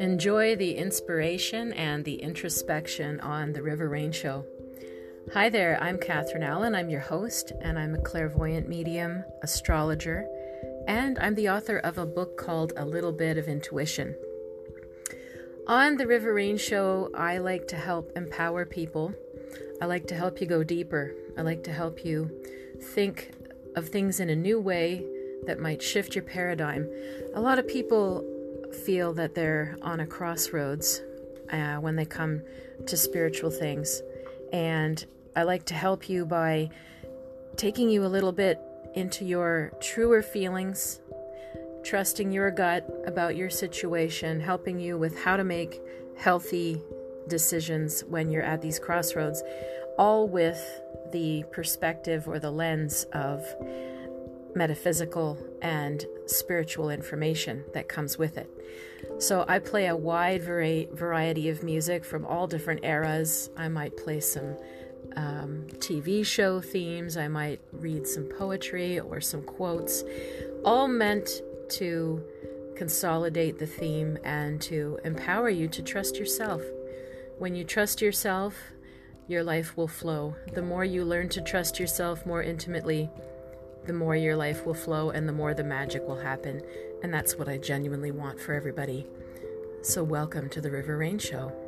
Enjoy the inspiration and the introspection on the River Rain Show. Hi there, I'm Catharine Allen. I'm your host, and I'm a clairvoyant medium, astrologer, and I'm the author of a book called A Little Bit of Intuition. On the River Rain Show, I like to help empower people. I like to help you go deeper. I like to help you think of things in a new way that might shift your paradigm. A lot of people feel that they're on a crossroads uh, when they come to spiritual things. And I like to help you by taking you a little bit into your truer feelings, trusting your gut about your situation, helping you with how to make healthy decisions when you're at these crossroads, all with the perspective or the lens of metaphysical and spiritual information that comes with it. So I play a wide variety of music from all different eras. I might play some um, TV show themes, I might read some poetry or some quotes, all meant to consolidate the theme and to empower you to trust yourself. When you trust yourself, your life will flow. The more you learn to trust yourself more intimately, the more your life will flow and the more the magic will happen. And that's what I genuinely want for everybody. So, welcome to the River Rain Show.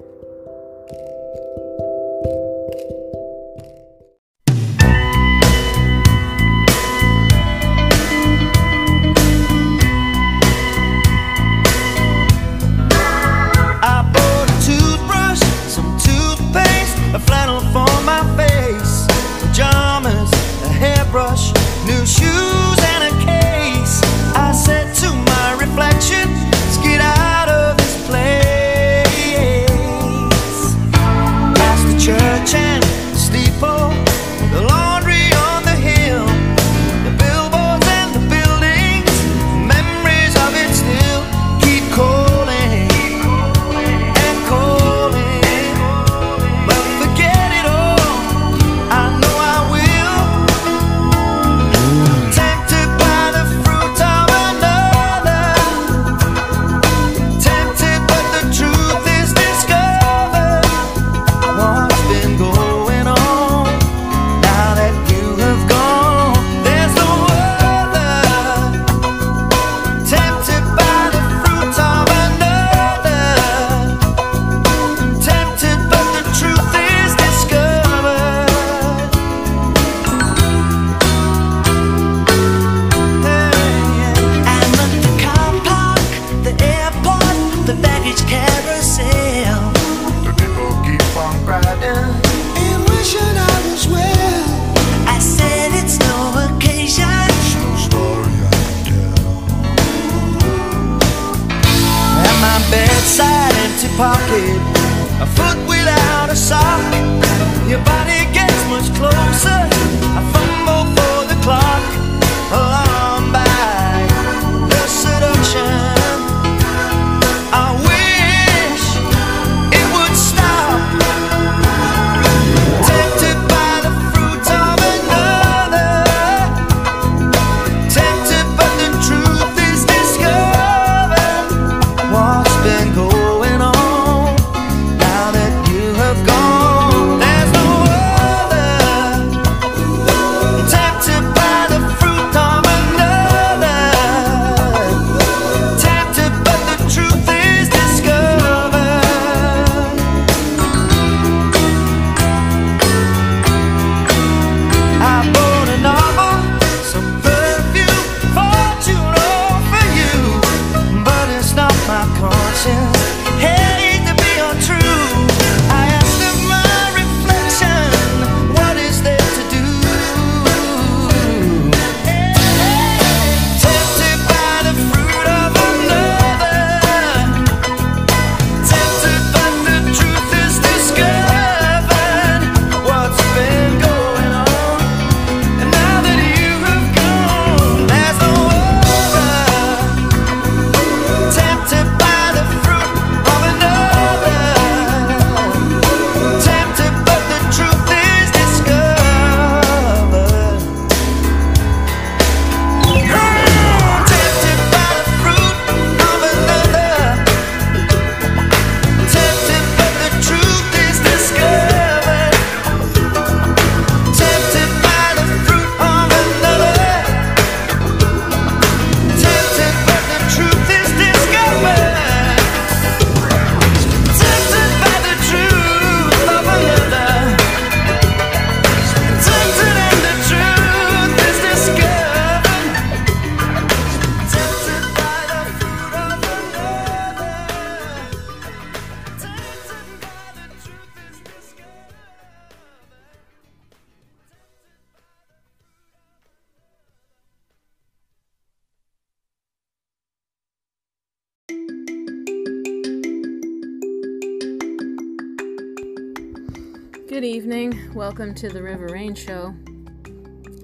Welcome to the River Rain Show.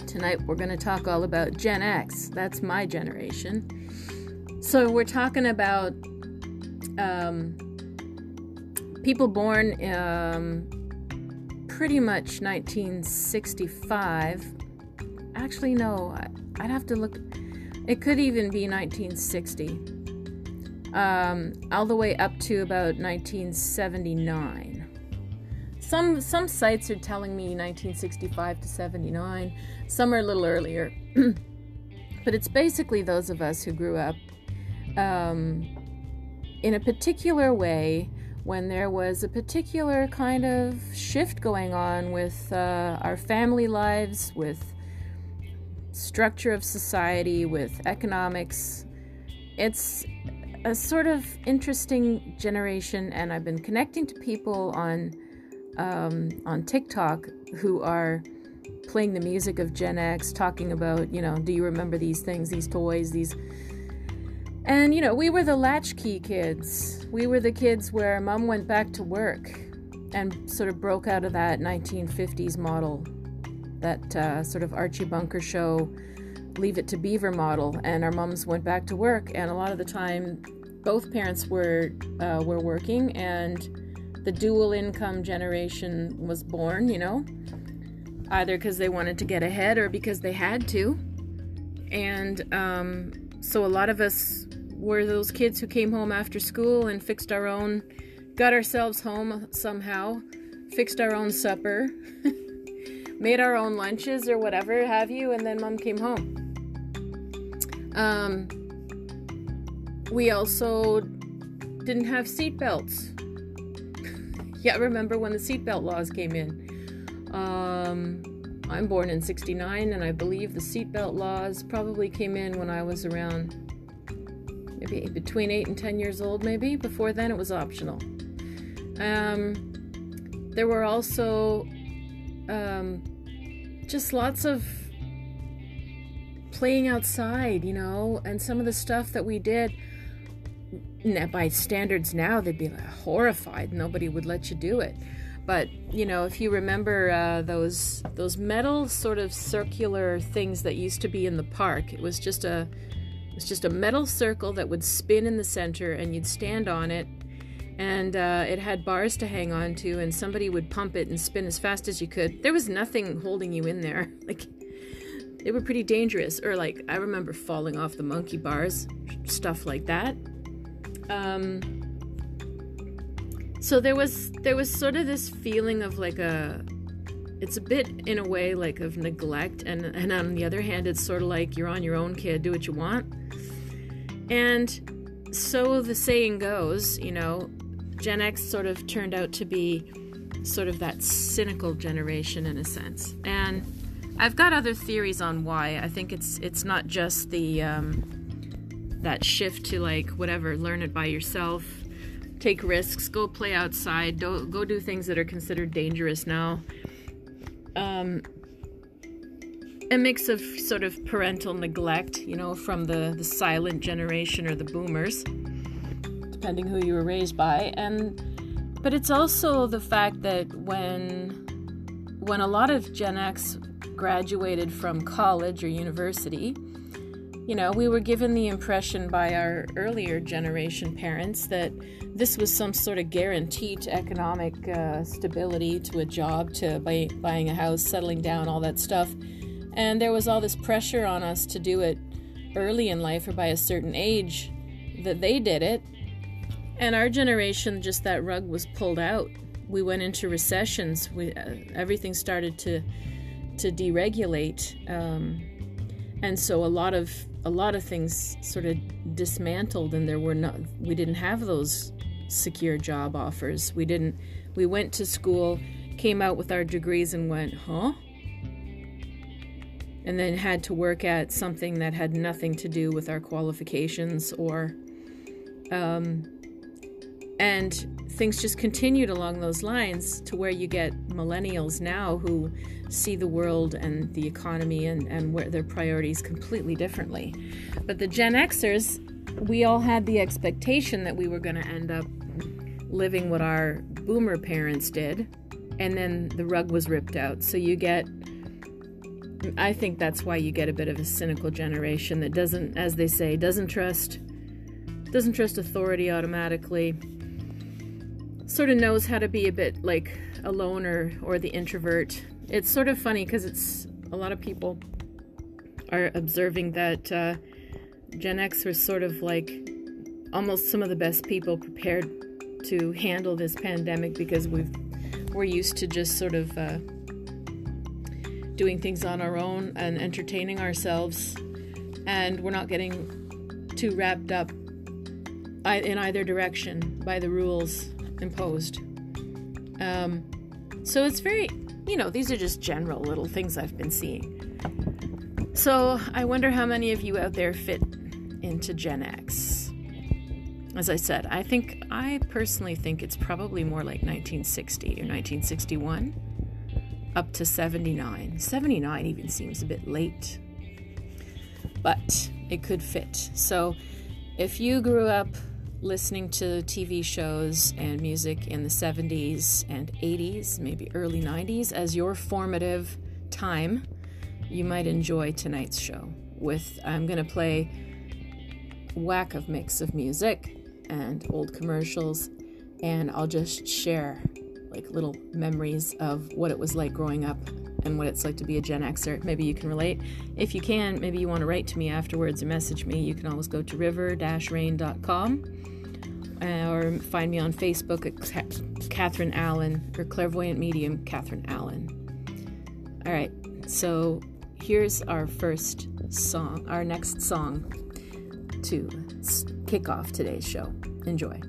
Tonight we're going to talk all about Gen X. That's my generation. So we're talking about um, people born um, pretty much 1965. Actually, no, I'd have to look. It could even be 1960. Um, all the way up to about 1979. Some some sites are telling me 1965 to 79. Some are a little earlier. but it's basically those of us who grew up um, in a particular way when there was a particular kind of shift going on with uh, our family lives, with structure of society, with economics. It's a sort of interesting generation, and I've been connecting to people on um, on TikTok who are playing the music of Gen X, talking about, you know, do you remember these things, these toys, these. And, you know, we were the latchkey kids. We were the kids where mom went back to work and sort of broke out of that 1950s model, that uh, sort of Archie Bunker show, Leave It to Beaver model. And our moms went back to work, and a lot of the time, both parents were uh, were working, and the dual income generation was born, you know, either because they wanted to get ahead or because they had to. And um, so a lot of us were those kids who came home after school and fixed our own, got ourselves home somehow, fixed our own supper, made our own lunches or whatever have you, and then mom came home. Um, we also didn't have seatbelts yeah, remember when the seatbelt laws came in. Um, I'm born in 69, and I believe the seatbelt laws probably came in when I was around maybe between 8 and 10 years old, maybe. Before then, it was optional. Um, there were also um, just lots of playing outside, you know, and some of the stuff that we did by standards now, they'd be like horrified. Nobody would let you do it. But you know, if you remember uh, those those metal sort of circular things that used to be in the park, it was just a it was just a metal circle that would spin in the center, and you'd stand on it, and uh, it had bars to hang on to, and somebody would pump it and spin as fast as you could. There was nothing holding you in there, like they were pretty dangerous. Or like I remember falling off the monkey bars, stuff like that. Um, so there was there was sort of this feeling of like a it's a bit in a way like of neglect and and on the other hand it's sort of like you're on your own kid do what you want. And so the saying goes you know gen x sort of turned out to be sort of that cynical generation in a sense. And i've got other theories on why. I think it's it's not just the um, that shift to like whatever, learn it by yourself, take risks, go play outside, do, go do things that are considered dangerous now. Um, a mix of sort of parental neglect, you know, from the, the silent generation or the boomers, depending who you were raised by, and but it's also the fact that when when a lot of Gen X graduated from college or university, you know, we were given the impression by our earlier generation parents that this was some sort of guarantee to economic uh, stability, to a job, to buy, buying a house, settling down, all that stuff. And there was all this pressure on us to do it early in life or by a certain age that they did it. And our generation, just that rug was pulled out. We went into recessions. We, uh, everything started to to deregulate. Um, and so a lot of a lot of things sort of dismantled and there were not we didn't have those secure job offers. We didn't we went to school came out with our degrees and went huh? And then had to work at something that had nothing to do with our qualifications or um, and things just continued along those lines to where you get millennials now who see the world and the economy and, and where their priorities completely differently. But the Gen Xers, we all had the expectation that we were going to end up living what our boomer parents did and then the rug was ripped out. So you get I think that's why you get a bit of a cynical generation that doesn't as they say doesn't trust doesn't trust authority automatically. Sort of knows how to be a bit like a loner or the introvert. It's sort of funny because it's a lot of people are observing that uh, Gen X was sort of like almost some of the best people prepared to handle this pandemic because we've we're used to just sort of uh, doing things on our own and entertaining ourselves, and we're not getting too wrapped up in either direction by the rules imposed. Um, so it's very, you know, these are just general little things I've been seeing. So I wonder how many of you out there fit into Gen X. As I said, I think, I personally think it's probably more like 1960 or 1961 up to 79. 79 even seems a bit late, but it could fit. So if you grew up listening to TV shows and music in the 70s and 80s, maybe early 90s, as your formative time, you might enjoy tonight's show. With I'm going to play whack of mix of music and old commercials, and I'll just share like little memories of what it was like growing up and what it's like to be a Gen Xer. Maybe you can relate. If you can, maybe you want to write to me afterwards or message me. You can always go to river-rain.com uh, or find me on Facebook at Catharine Allen or Clairvoyant Medium Catharine Allen. All right, so here's our first song, our next song to kick off today's show. Enjoy.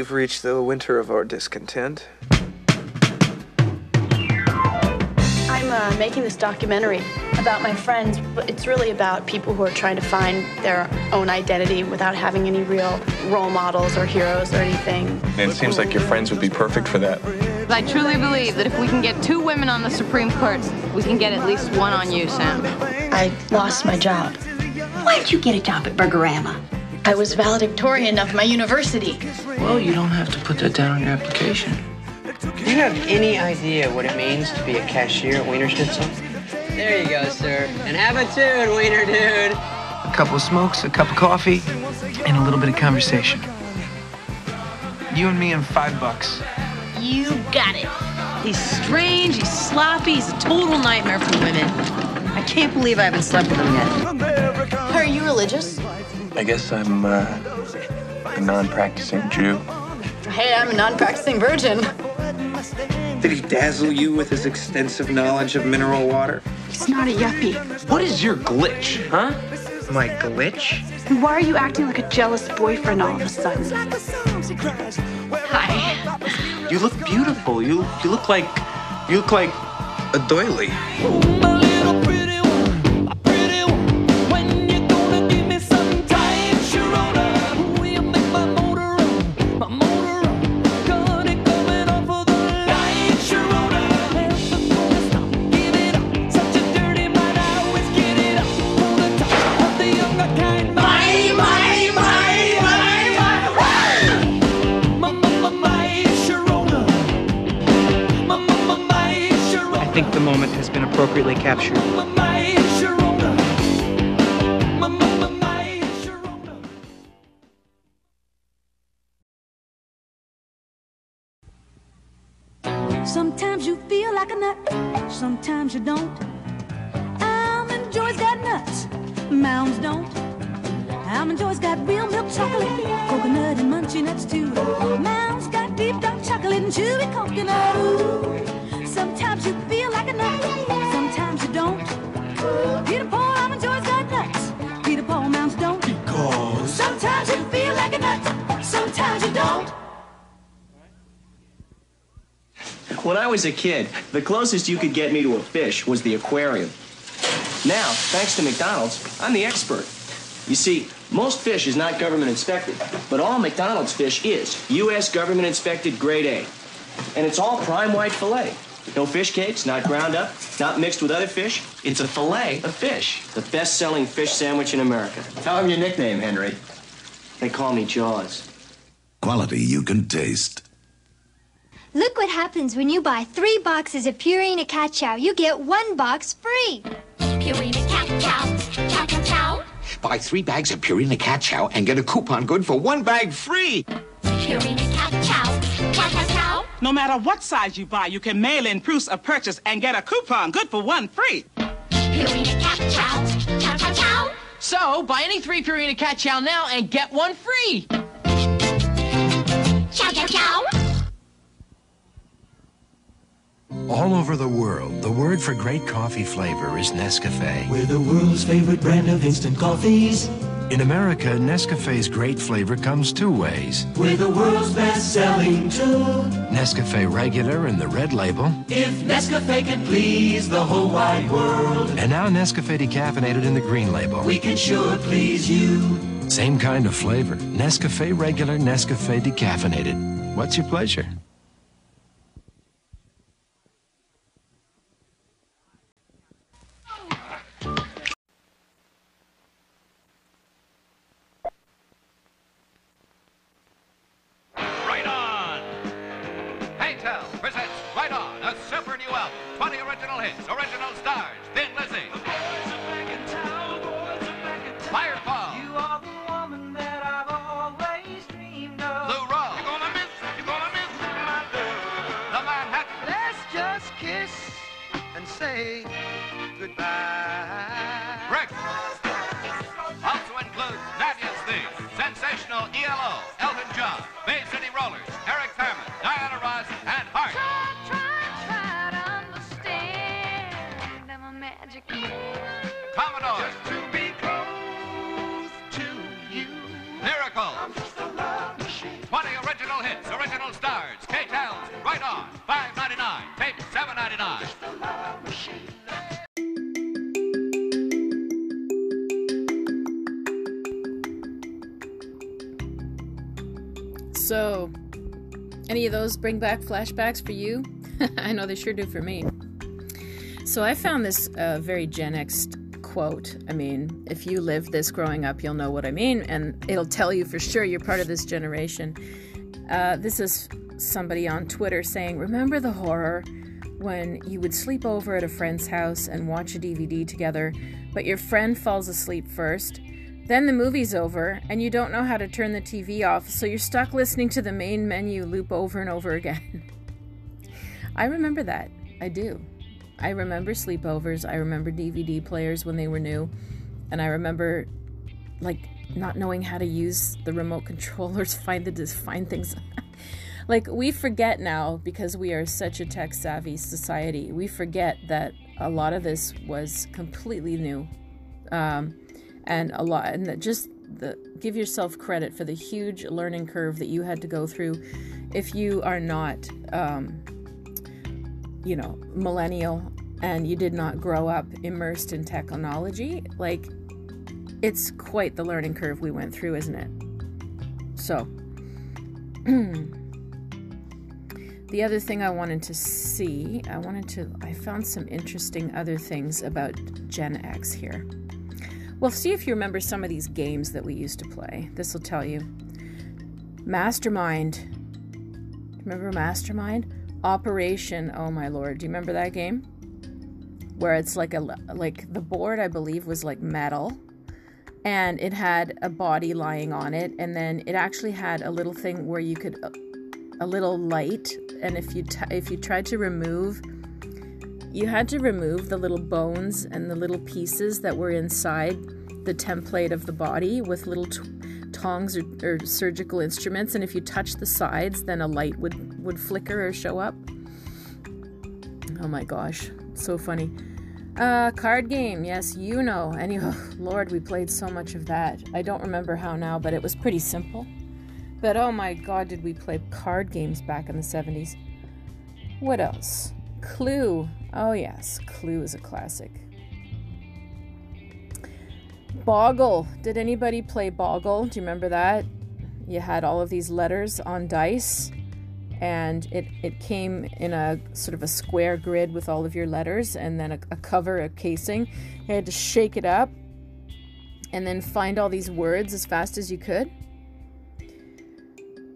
You've reached the winter of our discontent. I'm uh, making this documentary about my friends, but it's really about people who are trying to find their own identity without having any real role models or heroes or anything. And it seems like your friends would be perfect for that. I truly believe that if we can get two women on the Supreme Court, we can get at least one on you, Sam. I lost my job. Why'd you get a job at Burgerama? I was valedictorian of my university. Well, you don't have to put that down on your application. Do you have any idea what it means to be a cashier at Wiener Schnitzel? There you go, sir. And have a tune, Wiener dude. A couple of smokes, a cup of coffee, and a little bit of conversation. You and me and five bucks. You got it. He's strange, he's sloppy, he's a total nightmare for women. I can't believe I haven't slept with him yet. Are you religious? I guess I'm uh, a non-practicing Jew. Hey, I'm a non-practicing virgin. Did he dazzle you with his extensive knowledge of mineral water? He's not a yuppie. What is your glitch, huh? My glitch? And why are you acting like a jealous boyfriend all of a sudden? Hi. You look beautiful. You you look like you look like a doily. Captured. Was a kid, the closest you could get me to a fish was the aquarium. Now, thanks to McDonald's, I'm the expert. You see, most fish is not government inspected, but all McDonald's fish is U.S. government inspected grade A. And it's all prime white filet. No fish cakes, not ground up, not mixed with other fish. It's a filet of fish. The best selling fish sandwich in America. Tell them your nickname, Henry. They call me Jaws. Quality you can taste. Look what happens when you buy three boxes of Purina Cat Chow. You get one box free. Purina Cat Chow. Chow, chow, chow. Buy three bags of Purina Cat Chow and get a coupon good for one bag free. Purina Cat Chow. Chow, chow, chow. No matter what size you buy, you can mail in proofs of purchase and get a coupon good for one free. Purina Cat Chow. Chow, chow, chow. So, buy any three Purina Cat Chow now and get one free. All over the world, the word for great coffee flavor is Nescafe. We're the world's favorite brand of instant coffees. In America, Nescafe's great flavor comes two ways. We're the world's best selling too. Nescafe Regular in the red label, If Nescafe can please the whole wide world, and now Nescafe Decaffeinated in the green label. we can sure please you. Same kind of flavor. Nescafe Regular, Nescafe Decaffeinated. What's your pleasure? Bring back flashbacks for you? I know they sure do for me. So, I found this uh, very Gen X quote. I mean, if you lived this growing up, you'll know what I mean, and it'll tell you for sure you're part of this generation. Uh, this is somebody on Twitter saying, Remember the horror when you would sleep over at a friend's house and watch a DVD together, but your friend falls asleep first? Then the movie's over and you don't know how to turn the TV off, so you're stuck listening to the main menu loop over and over again. I remember that. I do. I remember sleepovers. I remember DVD players when they were new. And I remember like not knowing how to use the remote controllers, find the find things. like we forget now because we are such a tech savvy society. We forget that a lot of this was completely new. Um, and a lot and just the give yourself credit for the huge learning curve that you had to go through if you are not um, you know millennial and you did not grow up immersed in technology like it's quite the learning curve we went through isn't it? So the other thing i wanted to see i wanted to i found some interesting other things about gen x here well, see if you remember some of these games that we used to play. This will tell you. Mastermind. Remember Mastermind? Operation. Oh my lord. Do you remember that game? Where it's like a like the board I believe was like metal and it had a body lying on it and then it actually had a little thing where you could uh, a little light and if you t- if you tried to remove you had to remove the little bones and the little pieces that were inside the template of the body with little t- tongs or, or, surgical instruments and if you touch the sides then a light would would flicker or show up. Oh my gosh so funny. Uh card game yes you know. And oh, lord we played so much of that. I don't remember how now but it was pretty simple. But oh my god did we play card games back in the 70s what else clue Oh, yes, Clue is a classic. Boggle. Did anybody play Boggle? Do you remember that? You had all of these letters on dice, and it, it came in a sort of a square grid with all of your letters, and then a, a cover, a casing. You had to shake it up and then find all these words as fast as you could.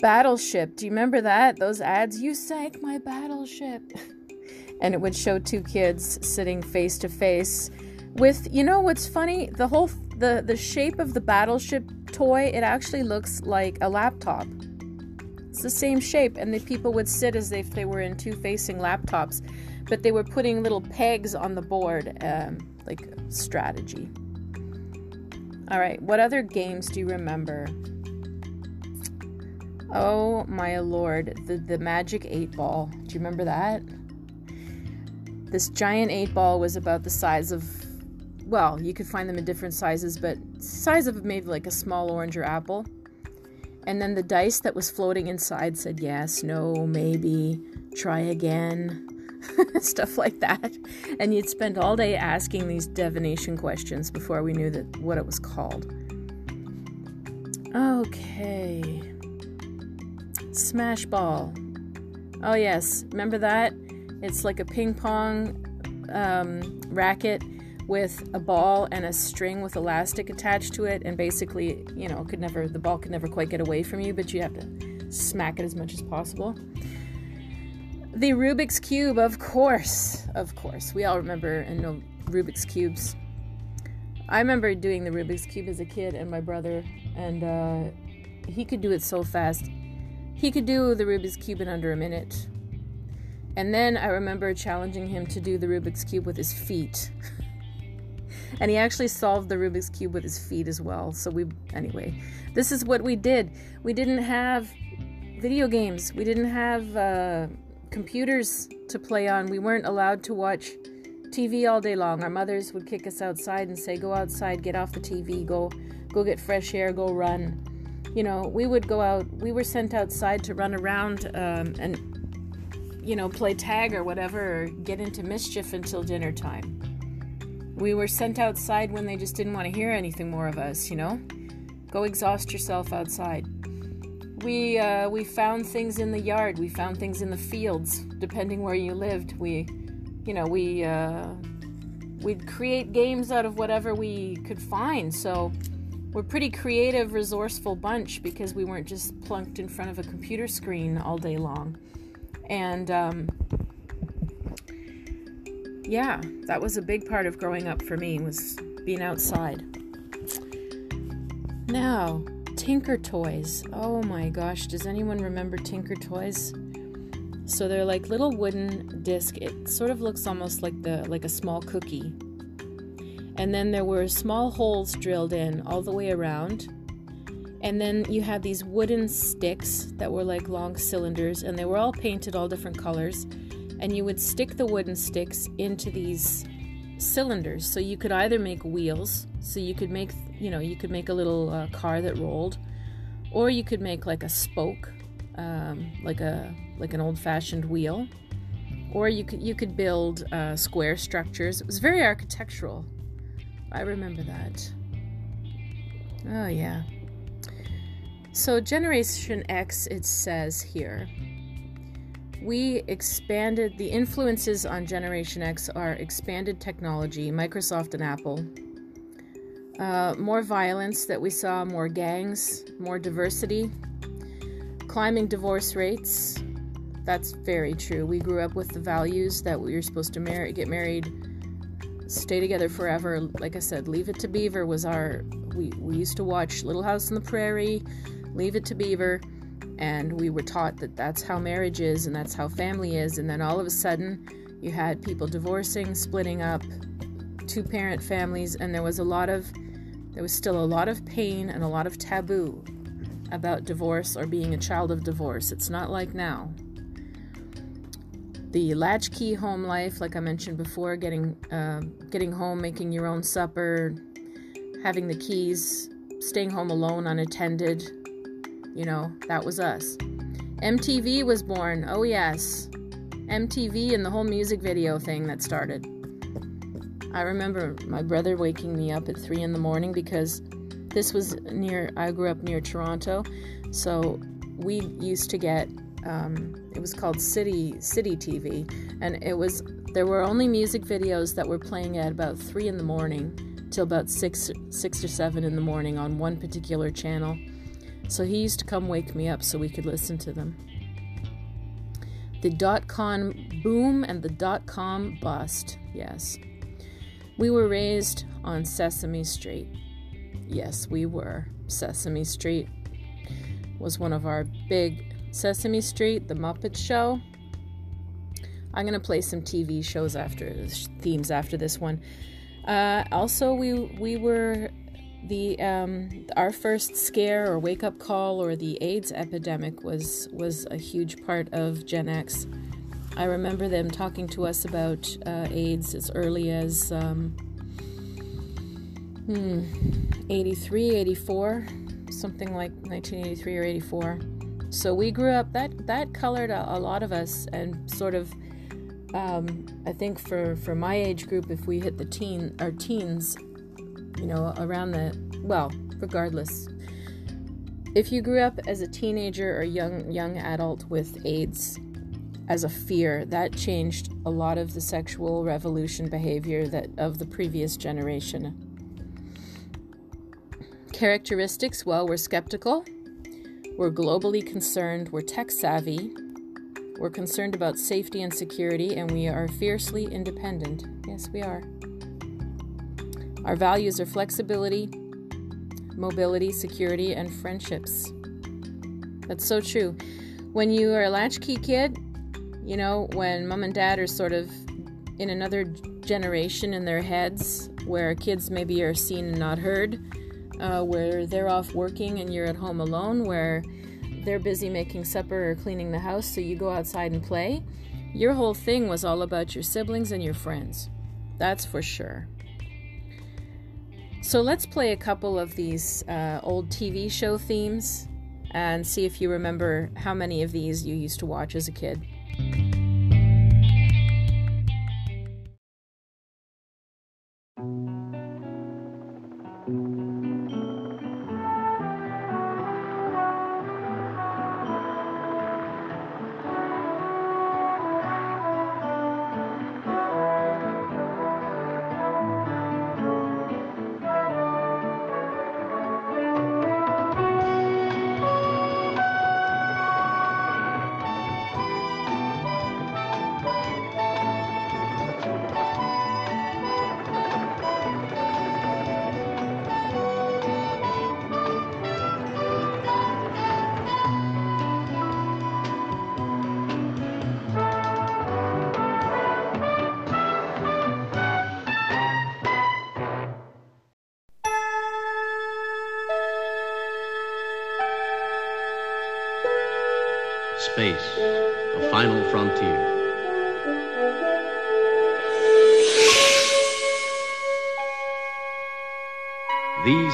Battleship. Do you remember that? Those ads? You sank my battleship. and it would show two kids sitting face to face with you know what's funny? The whole the the shape of the battleship toy it actually looks like a laptop. It's the same shape and the people would sit as if they were in two facing laptops but they were putting little pegs on the board um, like strategy. All right what other games do you remember? Oh my lord the the magic eight ball. Do you remember that this giant eight ball was about the size of, well, you could find them in different sizes, but size of maybe like a small orange or apple. And then the dice that was floating inside said yes, no, maybe, try again, stuff like that. And you'd spend all day asking these divination questions before we knew that what it was called. Okay. Smash ball. Oh yes, remember that? It's like a ping pong um, racket with a ball and a string with elastic attached to it, and basically, you know, could never the ball could never quite get away from you, but you have to smack it as much as possible. The Rubik's Cube, of course, of course. We all remember and know Rubik's Cubes. I remember doing the Rubik's Cube as a kid, and my brother, and uh, he could do it so fast. He could do the Rubik's Cube in under a minute. And then I remember challenging him to do the Rubik's Cube with his feet. and he actually solved the Rubik's Cube with his feet as well. So we, anyway, this is what we did. We didn't have video games, we didn't have uh, computers to play on, we weren't allowed to watch TV all day long. Our mothers would kick us outside and say, "Go outside, get off the TV, go, go get fresh air, go run." you know, we would go out, we were sent outside to run around um, and, you know, play tag or whatever, or get into mischief until dinner time. We were sent outside when they just didn't want to hear anything more of us, you know? Go exhaust yourself outside. We, uh, we found things in the yard, we found things in the fields, depending where you lived. We, you know, we, uh, we'd create games out of whatever we could find. So, we're pretty creative, resourceful bunch because we weren't just plunked in front of a computer screen all day long. And um, yeah, that was a big part of growing up for me was being outside. Now, Tinker Toys. Oh my gosh, does anyone remember Tinker Toys? So they're like little wooden disc. It sort of looks almost like the like a small cookie and then there were small holes drilled in all the way around. And then you had these wooden sticks that were like long cylinders, and they were all painted all different colors. And you would stick the wooden sticks into these cylinders. So you could either make wheels, so you could make, you know, you could make a little uh, car that rolled, or you could make like a spoke, um, like a like an old-fashioned wheel, or you could you could build uh, square structures. It was very architectural. I remember that. Oh, yeah. So, Generation X, it says here, we expanded, the influences on Generation X are expanded technology, Microsoft and Apple, uh, more violence that we saw, more gangs, more diversity, climbing divorce rates. That's very true. We grew up with the values that we were supposed to marry, get married stay together forever. Like I said, Leave It to Beaver was our. We, we used to watch Little House on the Prairie, Leave It to Beaver, and we were taught that that's how marriage is and that's how family is. And then all of a sudden, you had people divorcing, splitting up, two parent families, and there was a lot of. There was still a lot of pain and a lot of taboo about divorce or being a child of divorce. It's not like now the latchkey home life, like I mentioned before, getting uh, getting home, making your own supper, having the keys, staying home alone unattended. You know, that was us. MTV was born. Oh yes, MTV and the whole music video thing that started. I remember my brother waking me up at three in the morning because this was near. I grew up near Toronto, so we used to get um, it was called City City TV, and it was there were only music videos that were playing at about three in the morning till about six six or seven in the morning on one particular channel. So he used to come wake me up so we could listen to them. The dot com boom and the dot com bust. Yes. We were raised on Sesame Street. Yes, we were. Sesame Street was one of our big Sesame Street, The Muppet Show. I'm gonna play some TV shows after themes after this one. Uh, also, we we were the um, our first scare or wake up call or the AIDS epidemic was was a huge part of Gen X. I remember them talking to us about uh, AIDS as early as um, hmm, 83, 84, something like 1983 or 84. So we grew up that that colored a, a lot of us and sort of um, I think for for my age group, if we hit the teen our teens, you know, around the well, regardless, if you grew up as a teenager or young young adult with AIDS as a fear, that changed a lot of the sexual revolution behavior that of the previous generation. Characteristics, well, we're skeptical, we're globally concerned, we're tech savvy, we're concerned about safety and security, and we are fiercely independent. Yes, we are. Our values are flexibility, mobility, security, and friendships. That's so true. When you are a latchkey kid, you know, when mom and dad are sort of in another generation in their heads where kids maybe are seen and not heard, uh, where they're off working and you're at home alone, where they're busy making supper or cleaning the house, so you go outside and play. Your whole thing was all about your siblings and your friends. That's for sure. So let's play a couple of these uh, old TV show themes and see if you remember how many of these you used to watch as a kid.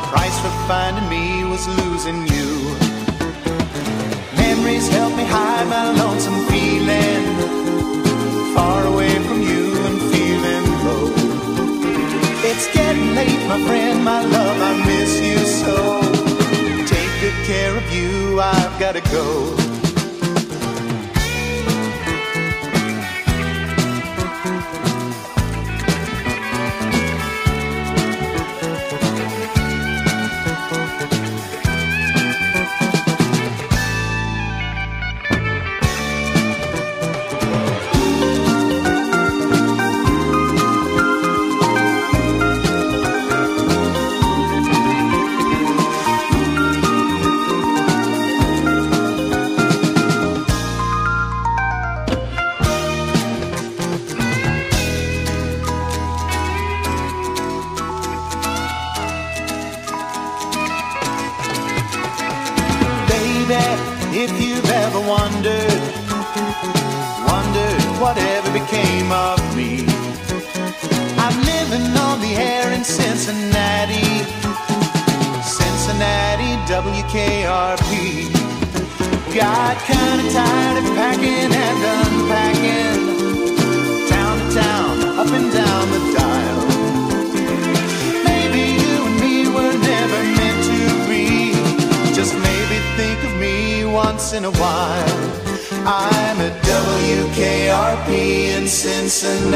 The price for finding me was losing you. Memories help me hide my lonesome feeling. Far away from you and feeling low. It's getting late, my friend, my love, I miss you so. Take good care of you, I've gotta go. once in a while. I'm at WKRP in Cincinnati.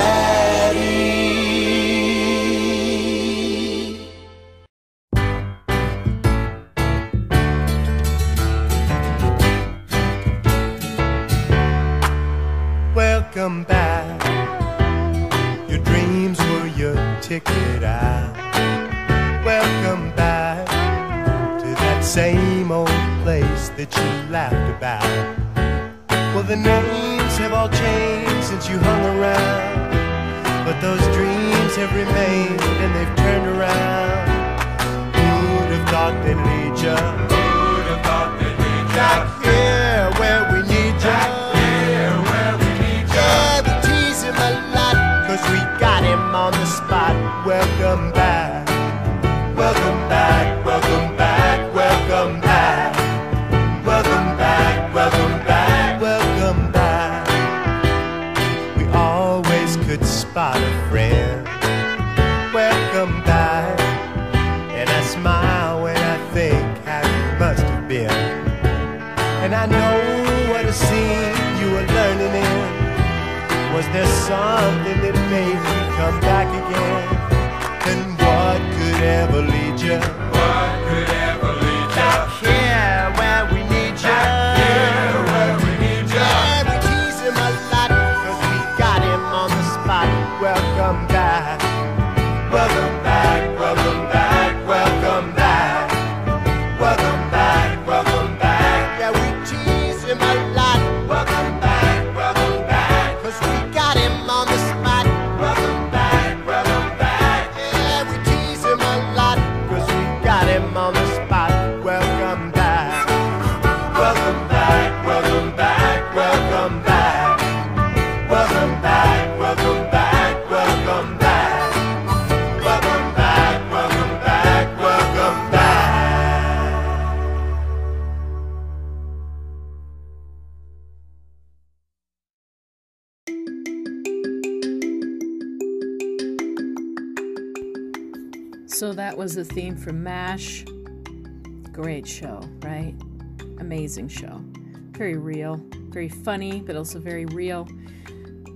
That was the theme for MASH. Great show, right? Amazing show. Very real, very funny, but also very real.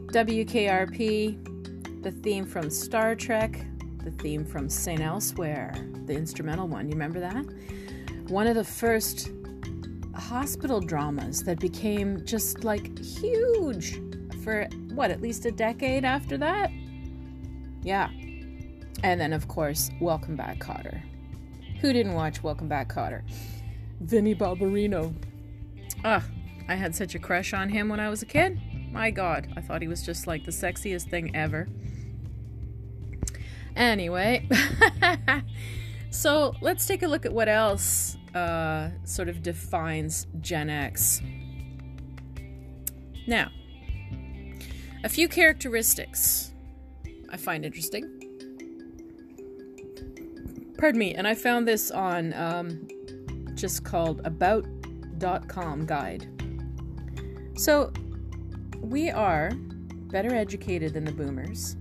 WKRP, the theme from Star Trek, the theme from St. Elsewhere, the instrumental one. You remember that? One of the first hospital dramas that became just like huge for what, at least a decade after that? Yeah, and then, of course, Welcome Back Kotter. Who didn't watch Welcome Back Kotter? Vinnie Barbarino. Ah, I had such a crush on him when I was a kid. My God, I thought he was just like the sexiest thing ever. Anyway, so let's take a look at what else uh, sort of defines Gen X. Now, a few characteristics I find interesting. Pardon me, and I found this on um, just called about.com guide. So we are better educated than the boomers.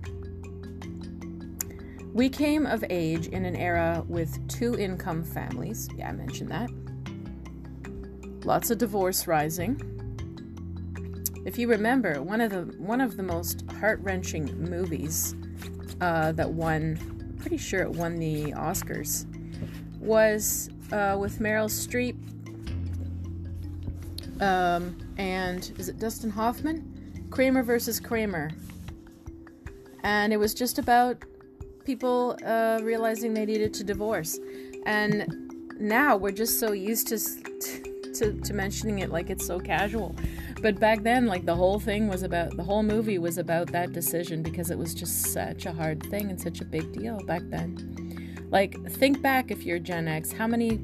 We came of age in an era with two income families. Yeah, I mentioned that. Lots of divorce rising. If you remember, one of the one of the most heart-wrenching movies uh, that won pretty sure it won the Oscars, was uh, with Meryl Streep um, and is it Dustin Hoffman? Kramer versus Kramer. And it was just about people uh, realizing they needed to divorce. And now we're just so used to, to to mentioning it like it's so casual. But back then, like the whole thing was about the whole movie was about that decision because it was just such a hard thing and such a big deal back then. Like think back if you're Gen X, how many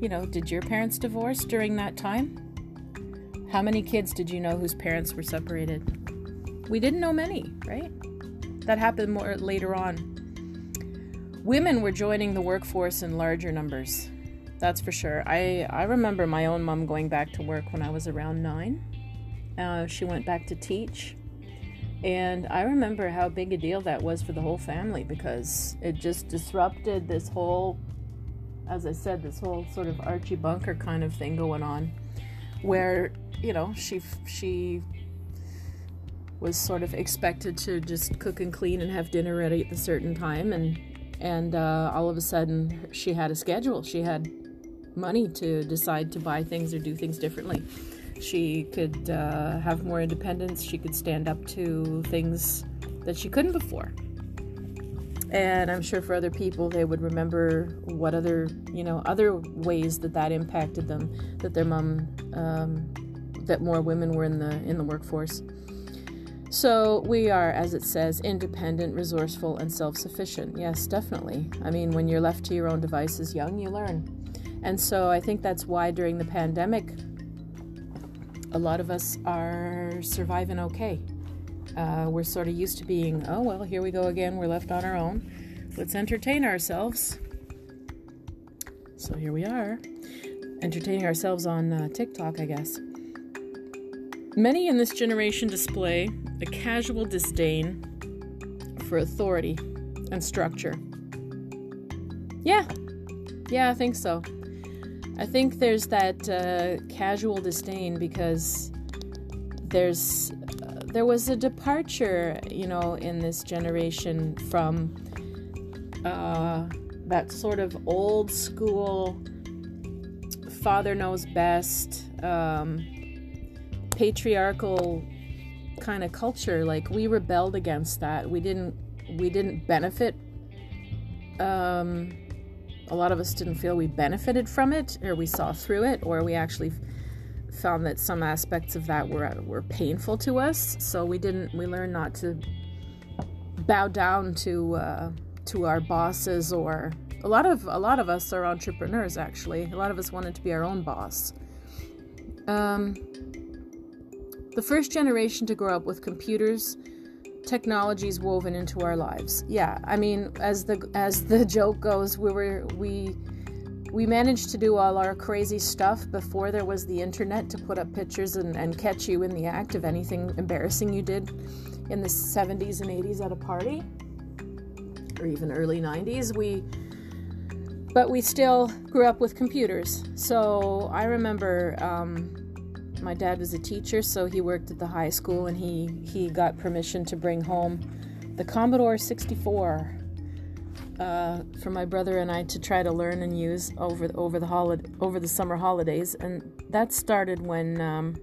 you know, did your parents divorce during that time? How many kids did you know whose parents were separated? We didn't know many, right? That happened more later on. Women were joining the workforce in larger numbers. That's for sure. I, I remember my own mom going back to work when I was around nine. Uh, she went back to teach. And I remember how big a deal that was for the whole family because it just disrupted this whole, as I said, this whole sort of Archie Bunker kind of thing going on where you know she she was sort of expected to just cook and clean and have dinner ready at a certain time and and uh, all of a sudden she had a schedule she had money to decide to buy things or do things differently. She could uh, have more independence. She could stand up to things that she couldn't before. And i'm sure for other people they would remember what other you know other ways that that impacted them that their mom um, that more women were in the in the workforce. So we are as it says independent resourceful and self-sufficient. Yes definitely. I mean when you're left to your own devices young you learn and so i think that's why during the pandemic a lot of us are surviving okay uh, we're sort of used to being, oh, well, here we go again. We're left on our own. Let's entertain ourselves. So here we are, entertaining ourselves on uh, TikTok, I guess. Many in this generation display a casual disdain for authority and structure. Yeah, yeah, I think so. I think there's that uh, casual disdain because there's there was a departure, you know, in this generation from uh, that sort of old school father knows best, um, patriarchal kind of culture. Like we rebelled against that. We didn't we didn't benefit. Um, a lot of us didn't feel we benefited from it, or we saw through it, or we actually found that some aspects of that were were painful to us. So we didn't. We learned not to bow down to uh, to our bosses or a lot of a lot of us are entrepreneurs. Actually, a lot of us wanted to be our own boss. Um, the first generation to grow up with computers technologies woven into our lives. Yeah i mean as the as the joke goes we were we we managed to do all our crazy stuff before there was the internet to put up pictures and, and catch you in the act of anything embarrassing you did in the 70s and 80s at a party or even early 90s we but we still grew up with computers. So i remember um, my dad was a teacher so he worked at the high school and he he got permission to bring home the commodore 64 uh, for my brother and I to try to learn and use over over the holiday over the summer holidays, and that started when um,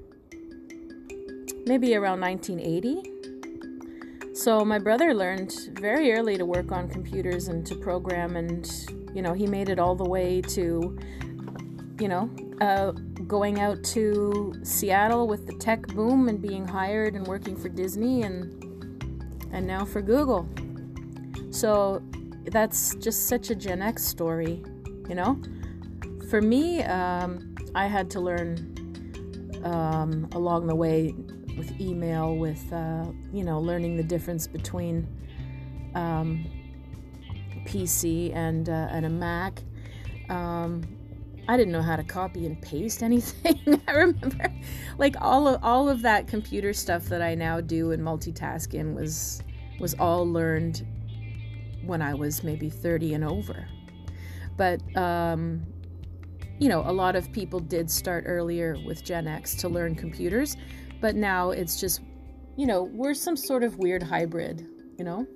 maybe around 1980. So my brother learned very early to work on computers and to program, and you know he made it all the way to you know uh, going out to Seattle with the tech boom and being hired and working for Disney and and now for Google. So that's just such a Gen X story, you know? For me, um, I had to learn um, along the way with email, with, uh, you know, learning the difference between um, PC and, uh, and a Mac. Um, I didn't know how to copy and paste anything. I remember, like all of all of that computer stuff that I now do and multitask in was was all learned when I was maybe 30 and over. But, um, you know, a lot of people did start earlier with Gen X to learn computers, but now it's just, you know, we're some sort of weird hybrid, you know?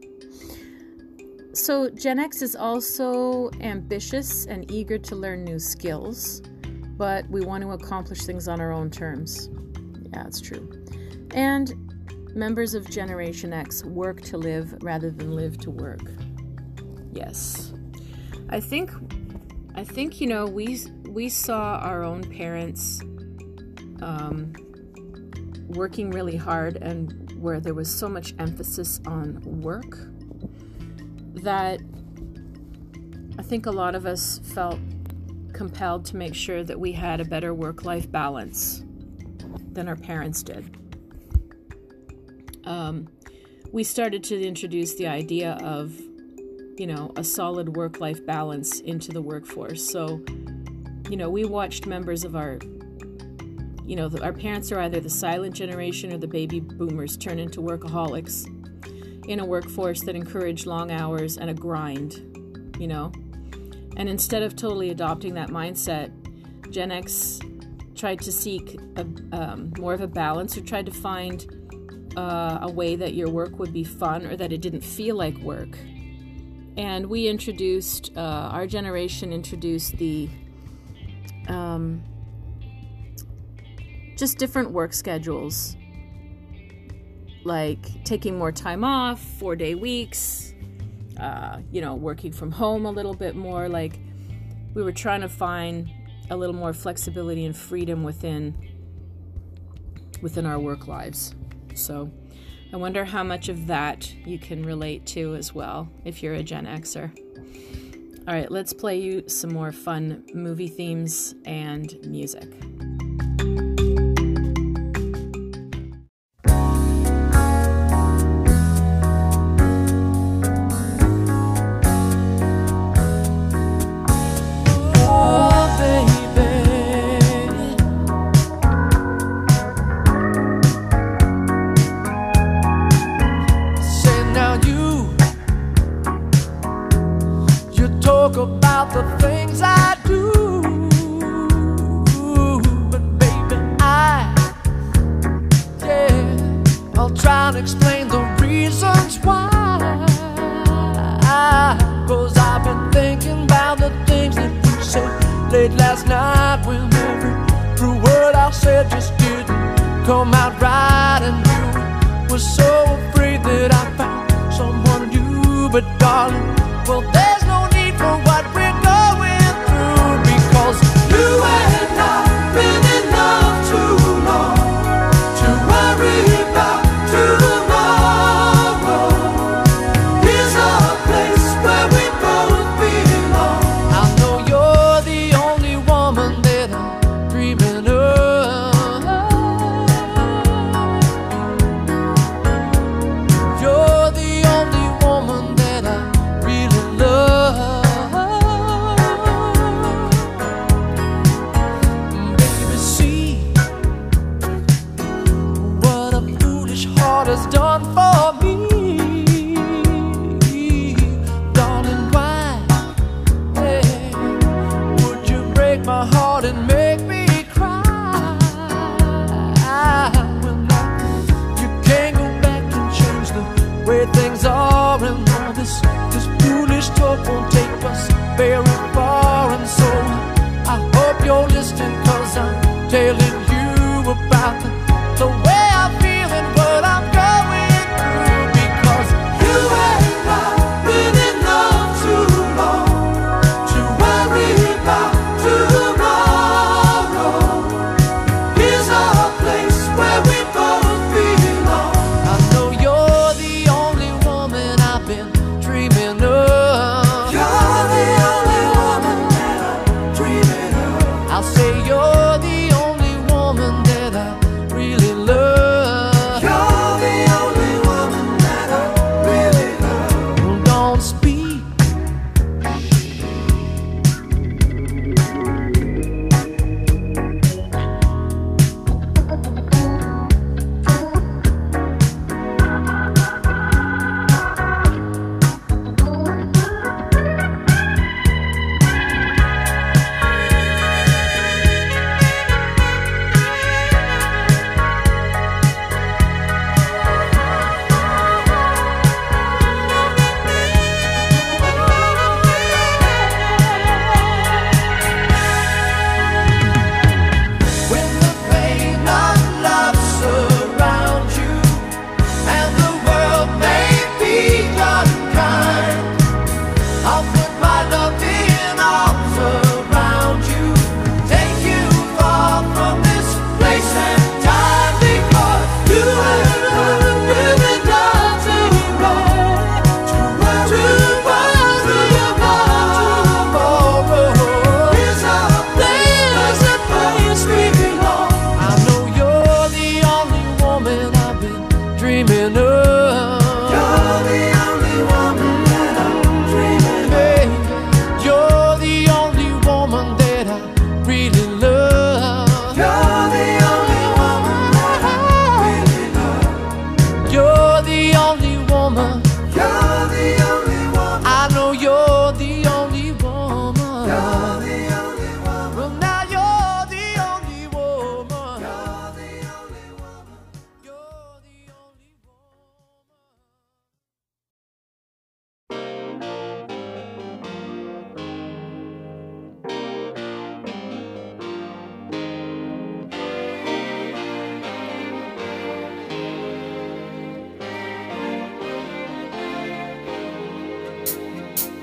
So, Gen X is also ambitious and eager to learn new skills, but we want to accomplish things on our own terms. Yeah, it's true. And members of Generation X work to live rather than live to work. Yes. I think I think you know we we saw our own parents um, working really hard and where there was so much emphasis on work that I think a lot of us felt compelled to make sure that we had a better work life balance than our parents did. Um, we started to introduce the idea of, you know, a solid work life balance into the workforce. So, you know, we watched members of our, you know, our parents are either the silent generation or the baby boomers turn into workaholics in a workforce that encouraged long hours and a grind, you know. And instead of totally adopting that mindset, Gen X tried to seek a, um, more of a balance or tried to find uh, a way that your work would be fun or that it didn't feel like work. And we introduced, uh, our generation introduced the um, just different work schedules, like taking more time off, four day weeks, uh, you know, working from home a little bit more. Like we were trying to find a little more flexibility and freedom within within our work lives. So I wonder how much of that you can relate to as well if you're a Gen Xer. All right, let's play you some more fun movie themes and music.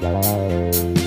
Doing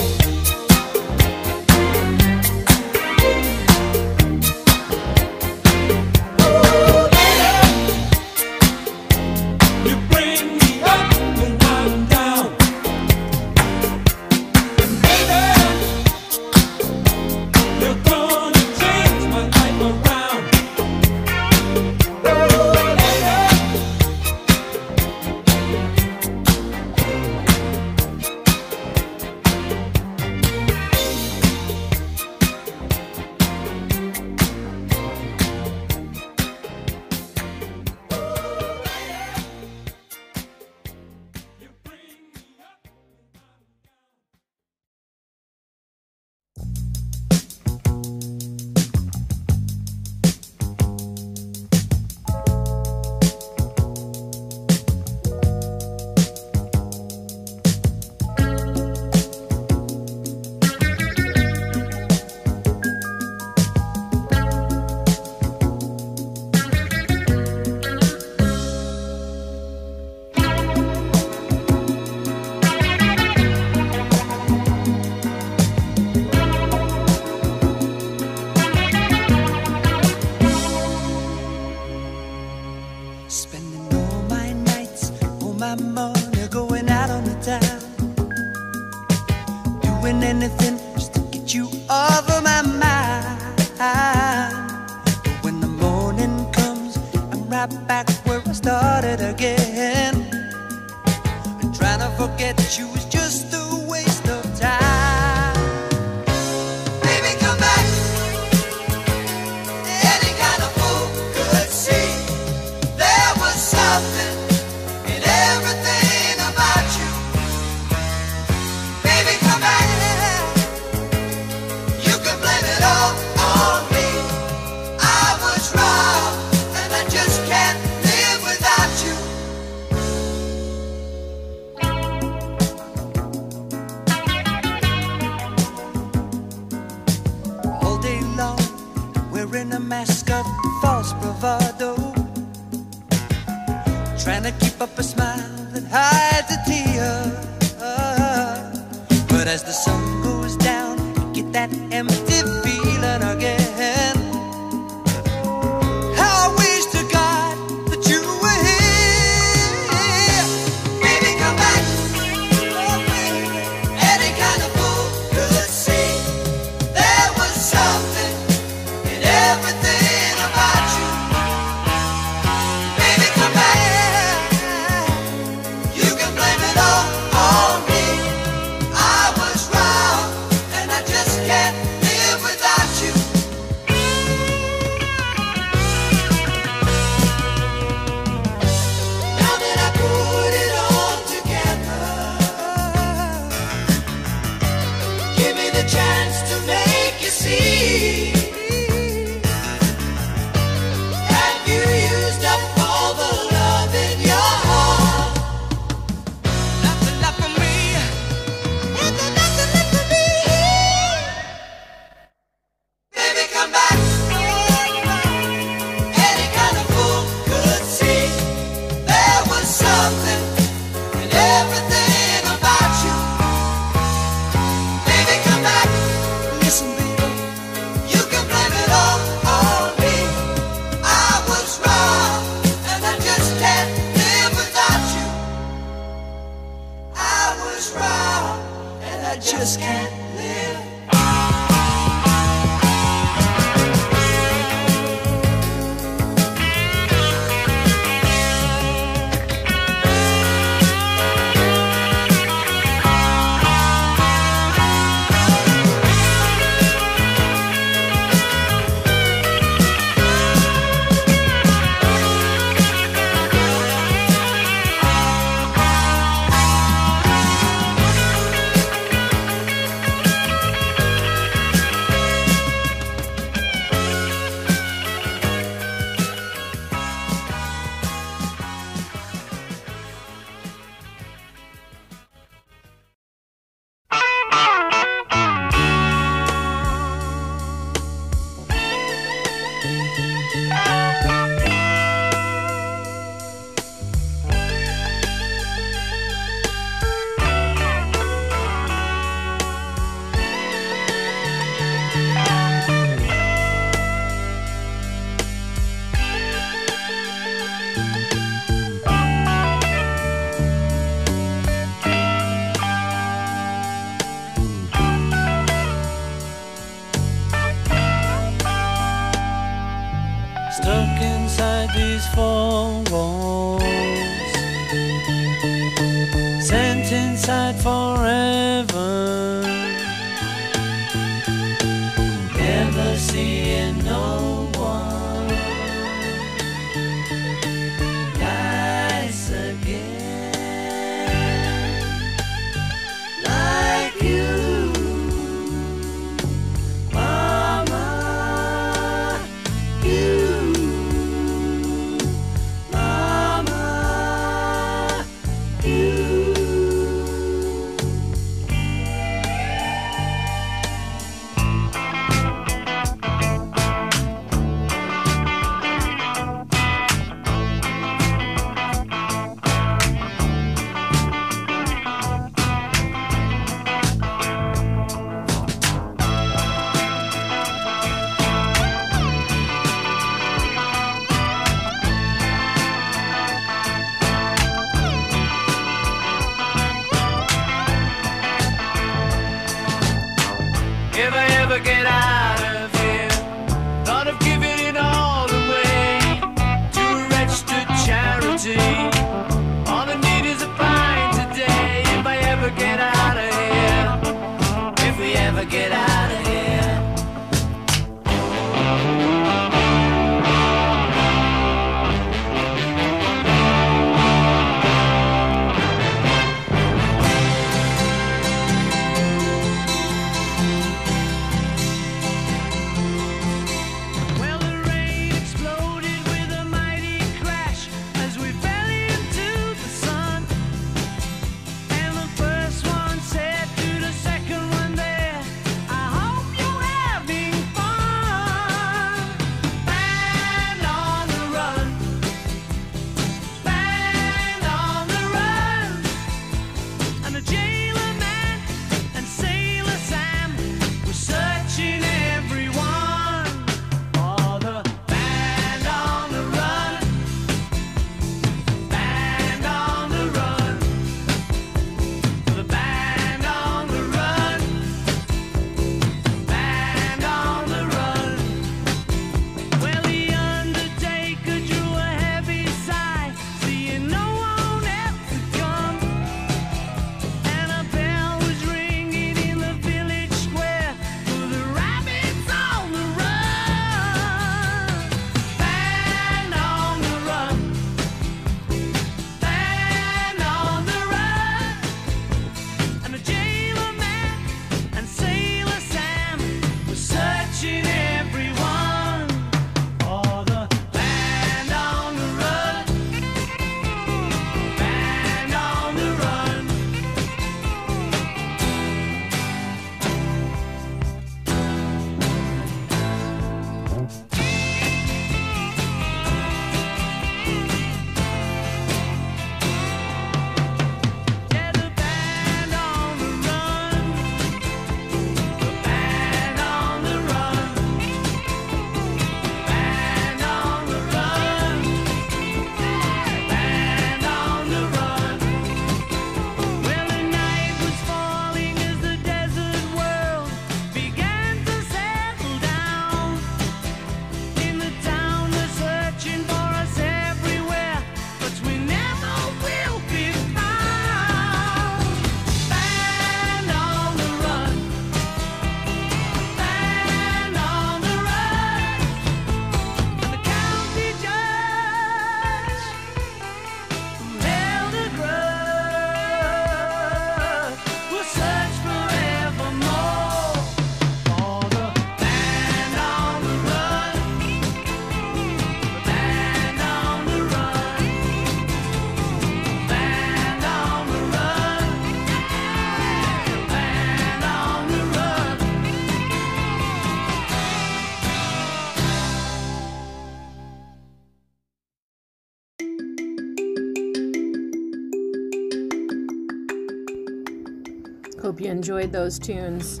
enjoyed those tunes.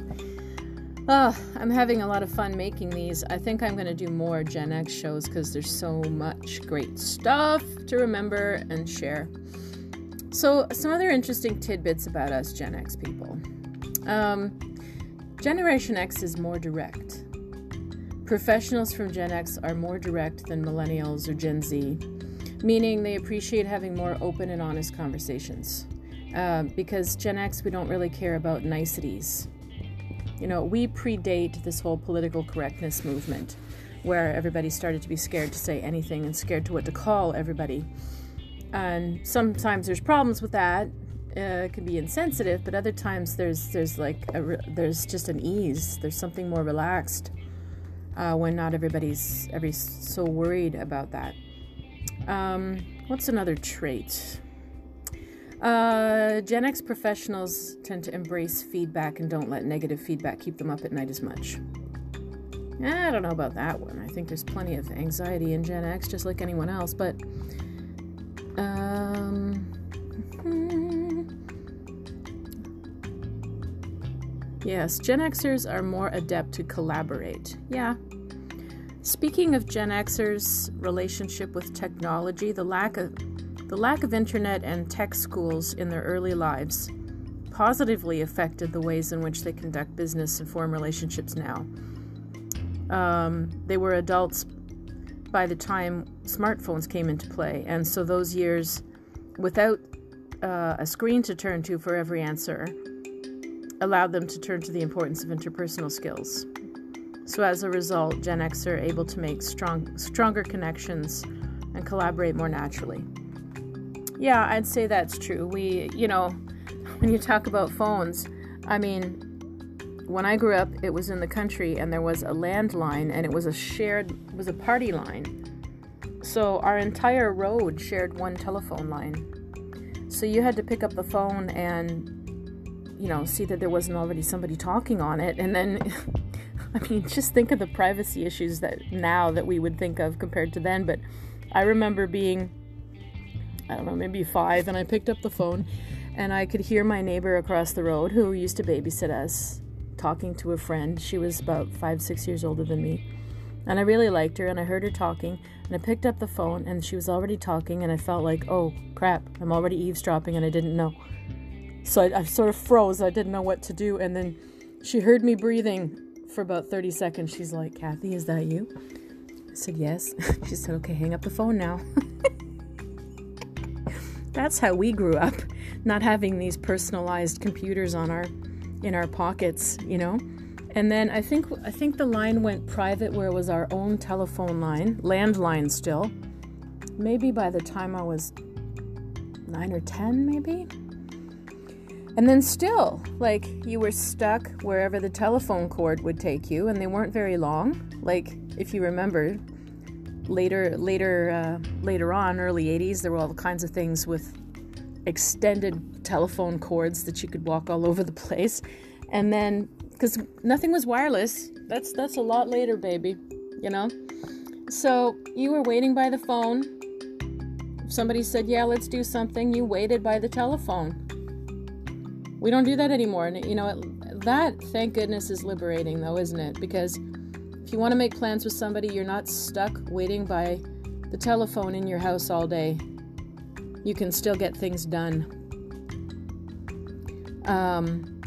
Oh, I'm having a lot of fun making these. I think I'm going to do more Gen X shows because there's so much great stuff to remember and share. So, some other interesting tidbits about us Gen X people. Um, Generation X is more direct. Professionals from Gen X are more direct than millennials or Gen Z, meaning they appreciate having more open and honest conversations. Uh, because Gen X, we don't really care about niceties. You know, we predate this whole political correctness movement where everybody started to be scared to say anything and scared to what to call everybody. And sometimes there's problems with that. Uh, it can be insensitive, but other times there's there's like a, there's just an ease. There's something more relaxed uh, when not everybody's every so worried about that. Um, what's another trait? Uh, Gen X professionals tend to embrace feedback and don't let negative feedback keep them up at night as much. I don't know about that one. I think there's plenty of anxiety in Gen X, just like anyone else, but. Um, yes, Gen Xers are more adept to collaborate. Yeah. Speaking of Gen Xers' relationship with technology, the lack of the lack of internet and tech schools in their early lives positively affected the ways in which they conduct business and form relationships now. Um, they were adults by the time smartphones came into play, and so those years without uh, a screen to turn to for every answer allowed them to turn to the importance of interpersonal skills. So as a result, Gen X are able to make strong, stronger connections and collaborate more naturally. Yeah, I'd say that's true. We, you know, when you talk about phones, I mean, when I grew up, it was in the country and there was a landline and it was a shared, was a party line. So our entire road shared one telephone line. So you had to pick up the phone and, you know, see that there wasn't already somebody talking on it. And then, I mean, just think of the privacy issues that now that we would think of compared to then. But I remember being I don't know, maybe five, and I picked up the phone and I could hear my neighbor across the road who used to babysit us talking to a friend. She was about five, six years older than me. And I really liked her, and I heard her talking, and I picked up the phone, and she was already talking, and I felt like, oh crap, I'm already eavesdropping, and I didn't know. So I, I sort of froze. I didn't know what to do, and then she heard me breathing for about 30 seconds. She's like, Kathy, is that you? I said, yes. she said, okay, hang up the phone now. That's how we grew up, not having these personalized computers on our in our pockets, you know. And then I think I think the line went private where it was our own telephone line, landline still. Maybe by the time I was 9 or 10 maybe. And then still, like you were stuck wherever the telephone cord would take you and they weren't very long. Like if you remember, later later uh, later on early 80s there were all kinds of things with extended telephone cords that you could walk all over the place. And then because nothing was wireless that's that's a lot later baby you know? So you were waiting by the phone. Somebody said yeah let's do something. You waited by the telephone. We don't do that anymore. And you know that thank goodness is liberating though isn't it? Because if you want to make plans with somebody, you're not stuck waiting by the telephone in your house all day. You can still get things done. Um,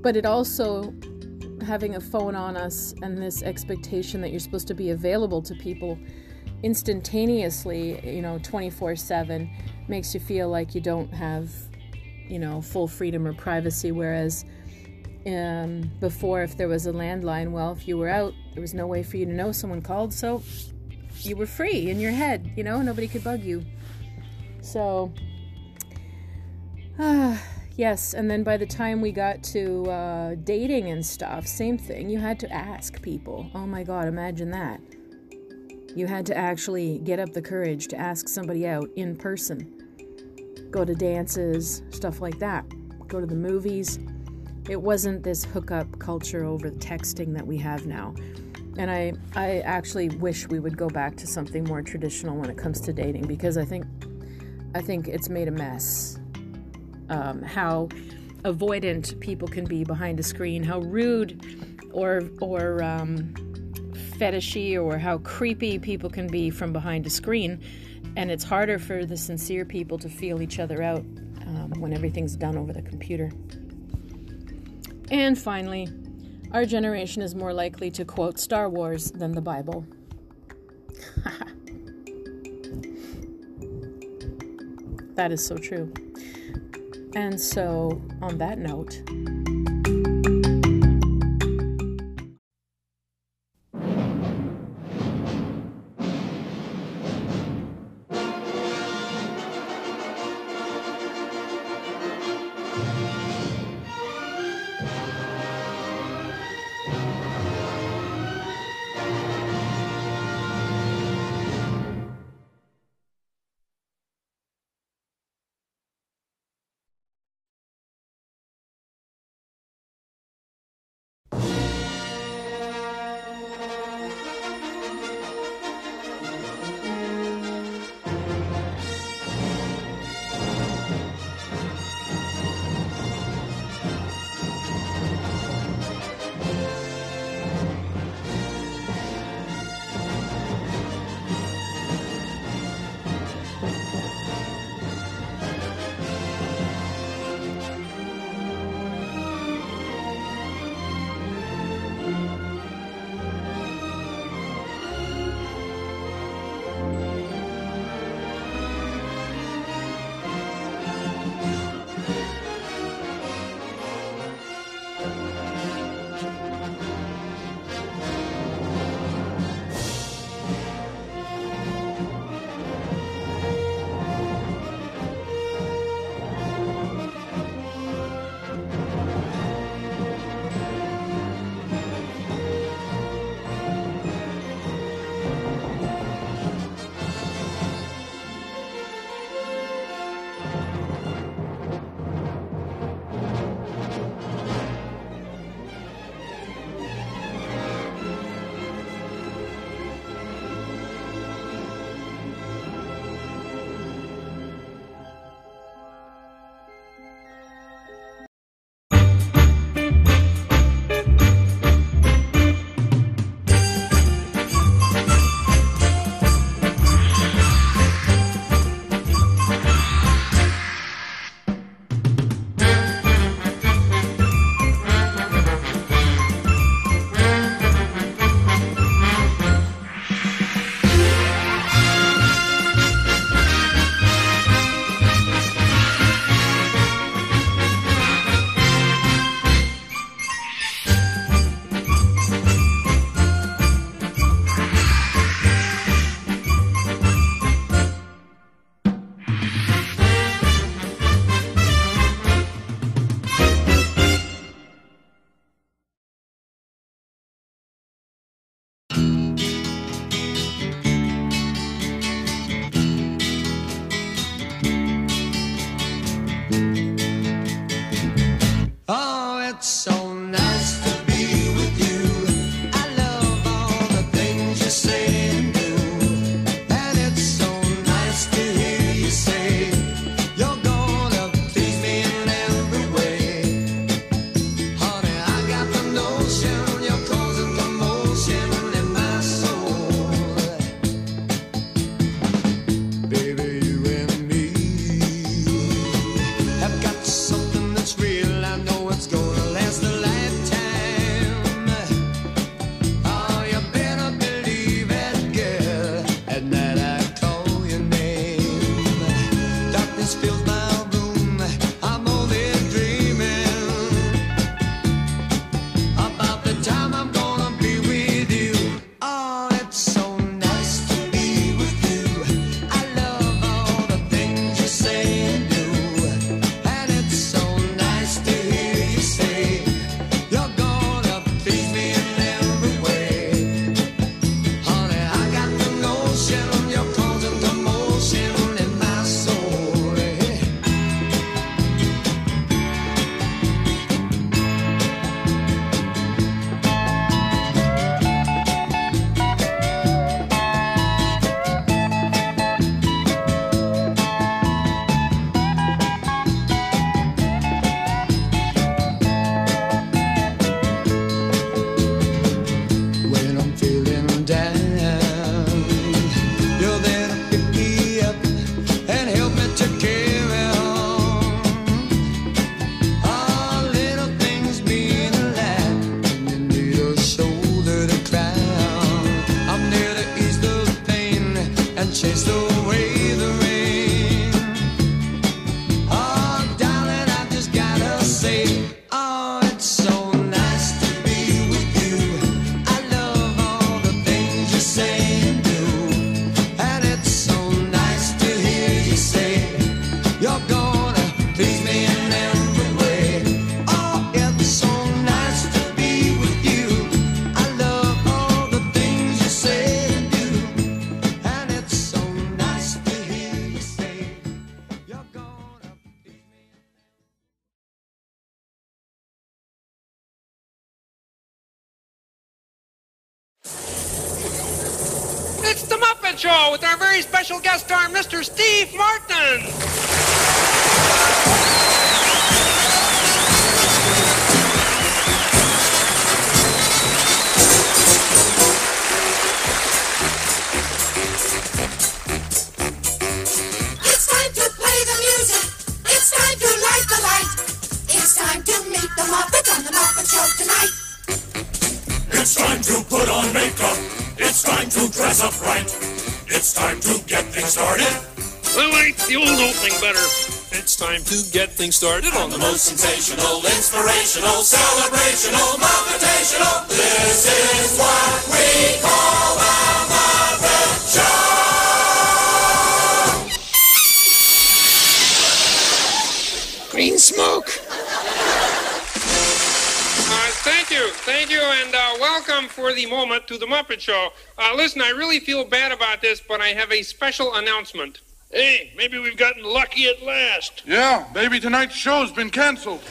but it also, having a phone on us and this expectation that you're supposed to be available to people instantaneously, you know, 24 7, makes you feel like you don't have, you know, full freedom or privacy. Whereas um, before, if there was a landline, well, if you were out, there was no way for you to know someone called, so you were free in your head, you know, nobody could bug you. So, uh, yes, and then by the time we got to uh, dating and stuff, same thing. You had to ask people. Oh my god, imagine that. You had to actually get up the courage to ask somebody out in person. Go to dances, stuff like that. Go to the movies it wasn't this hookup culture over texting that we have now. And I, I actually wish we would go back to something more traditional when it comes to dating because I think, I think it's made a mess. Um, how avoidant people can be behind a screen, how rude or or um, fetishy or how creepy people can be from behind a screen, and it's harder for the sincere people to feel each other out um, when everything's done over the computer. And finally, our generation is more likely to quote Star Wars than the Bible. that is so true. And so, on that note, special guest star, Mr. Steve Martin. Time to get things started on the most sensational, inspirational, celebrational, motivational. This is what we call the Muppet Show. Green smoke. Uh, thank you, thank you, and uh, welcome for the moment to the Muppet Show. Uh, listen, I really feel bad about this, but I have a special announcement. Hey, maybe we've gotten lucky at last. Yeah, maybe tonight's show's been canceled.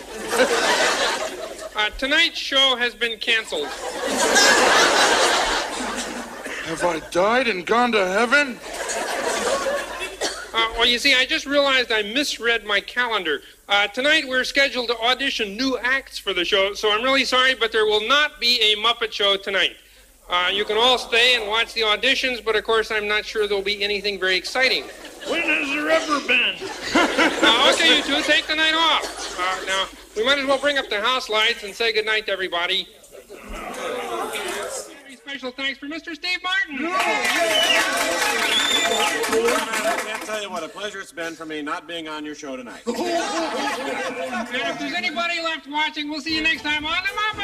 Uh, tonight's show has been canceled. Have I died and gone to heaven? Uh, well, you see, I just realized I misread my calendar. Uh, tonight we're scheduled to audition new acts for the show, so I'm really sorry, but there will not be a Muppet Show tonight. Uh, you can all stay and watch the auditions, but of course I'm not sure there'll be anything very exciting. When has there ever been? Uh, okay, you two, take the night off. Uh, now, we might as well bring up the house lights and say goodnight to everybody. Very special thanks for Mr. Steve Martin. I can't tell you what a pleasure it's been for me not being on your show tonight. And if there's anybody left watching, we'll see you next time on The Muppet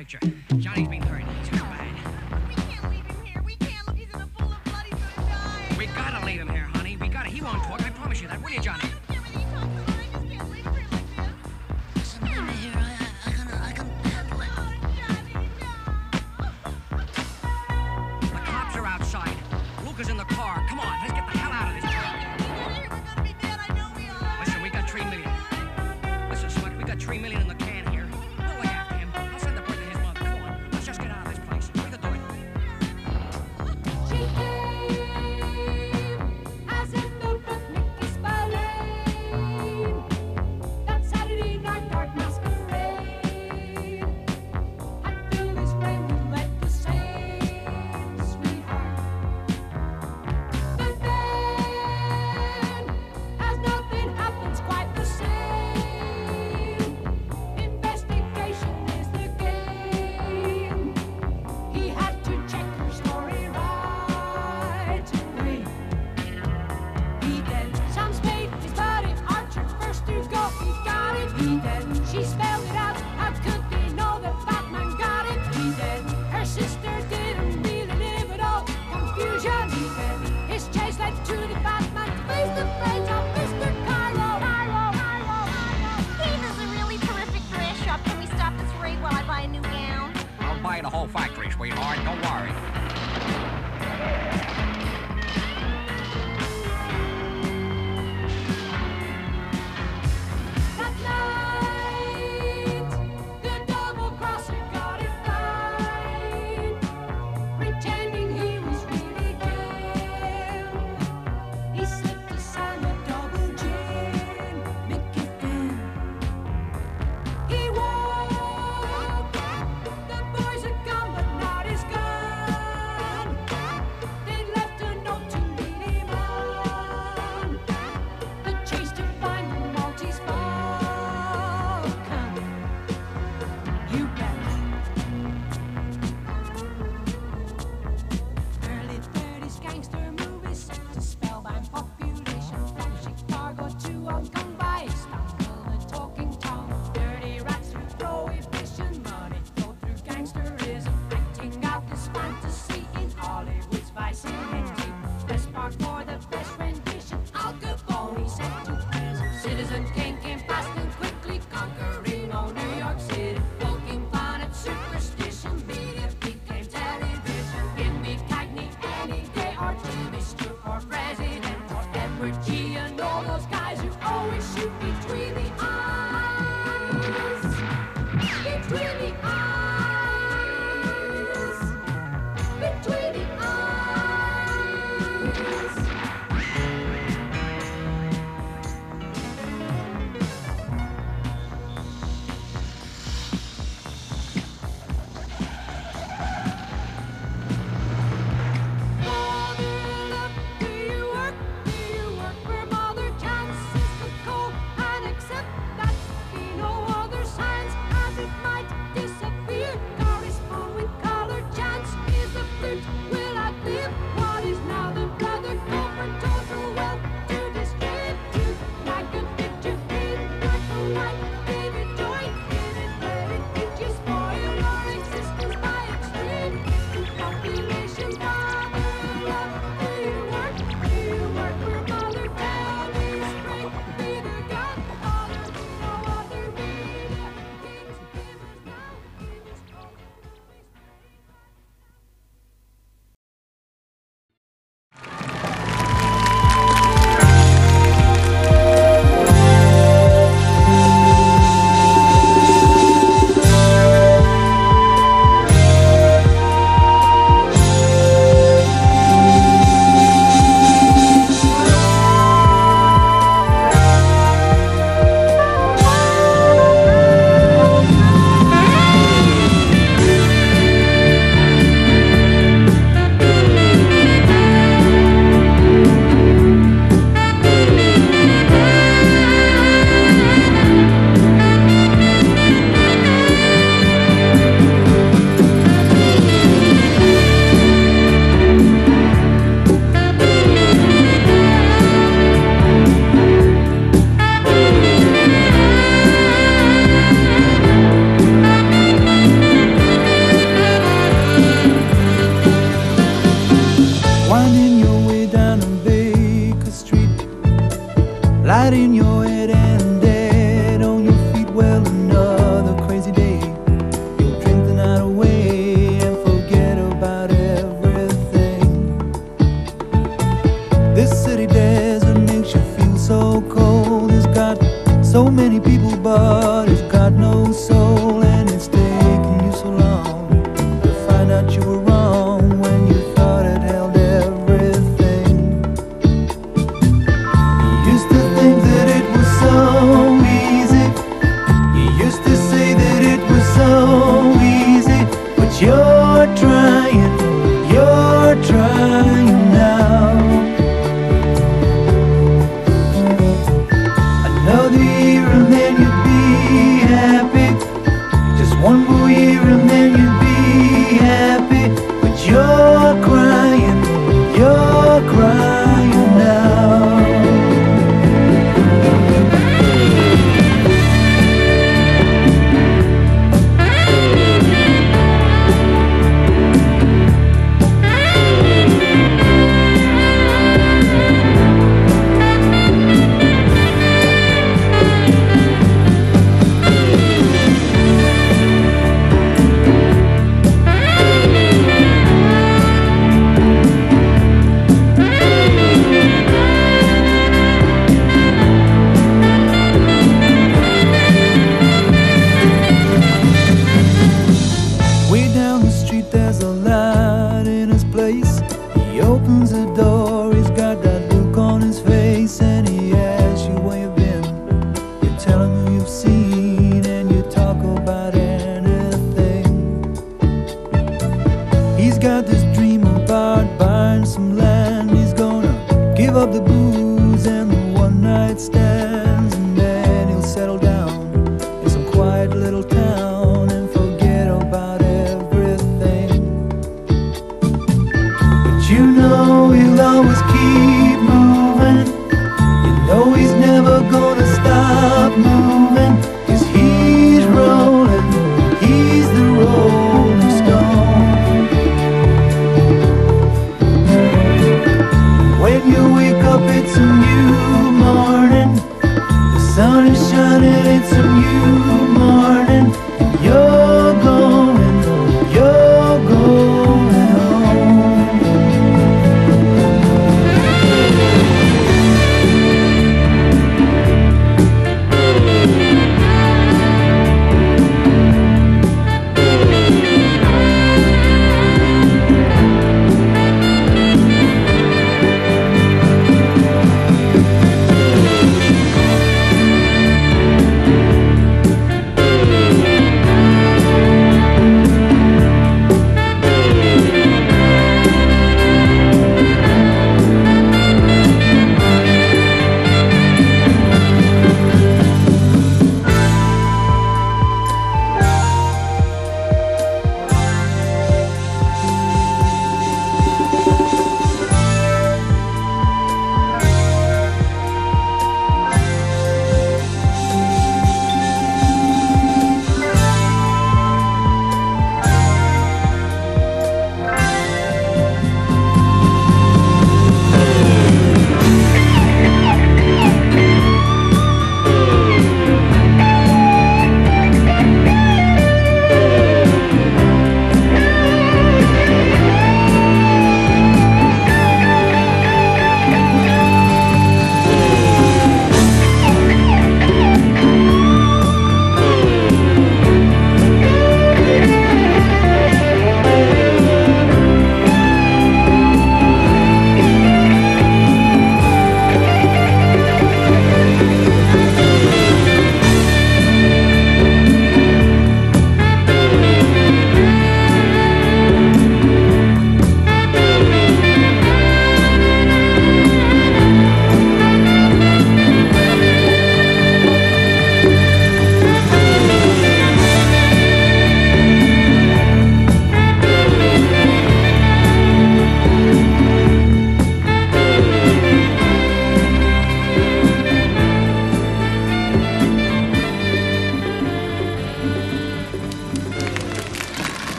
Picture.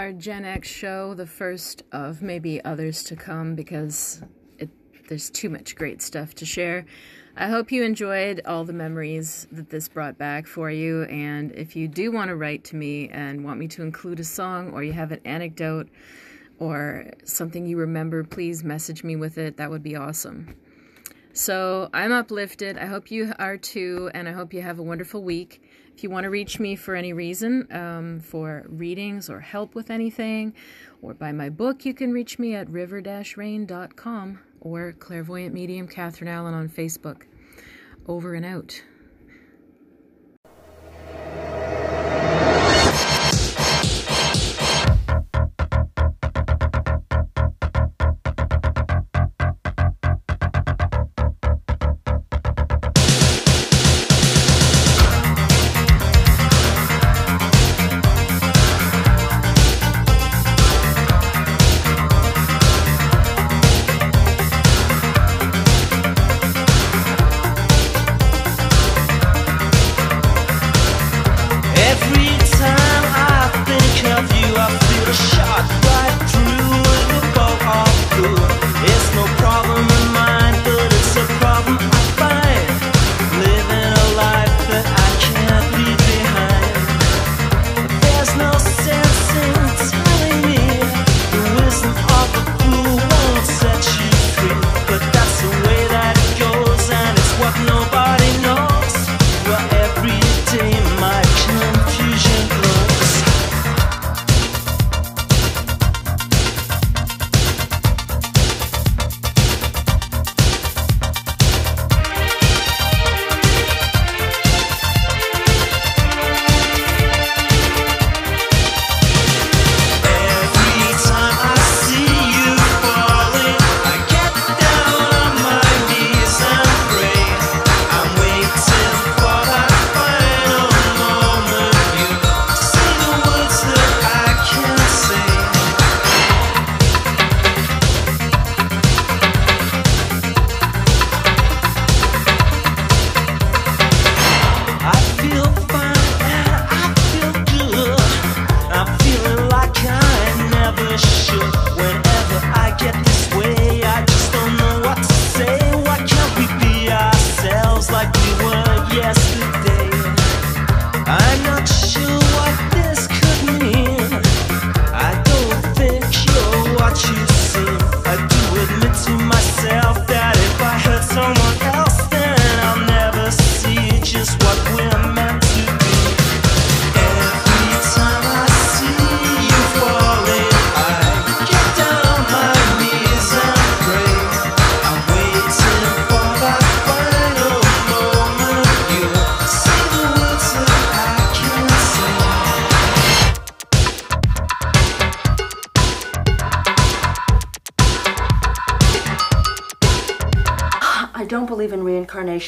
Our Gen X show, the first of maybe others to come because it there's too much great stuff to share. I hope you enjoyed all the memories that this brought back for you. And if you do want to write to me and want me to include a song or you have an anecdote or something you remember, please message me with it. That would be awesome. So I'm uplifted. I hope you are too. And I hope you have a wonderful week. If you want to reach me for any reason, um, for readings or help with anything, or buy my book, you can reach me at river-rain.com or Clairvoyant Medium Catharine Allen on Facebook. Over and out.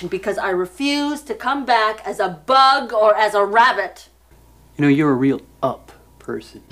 Because I refuse to come back as a bug or as a rabbit. You know, you're a real up person.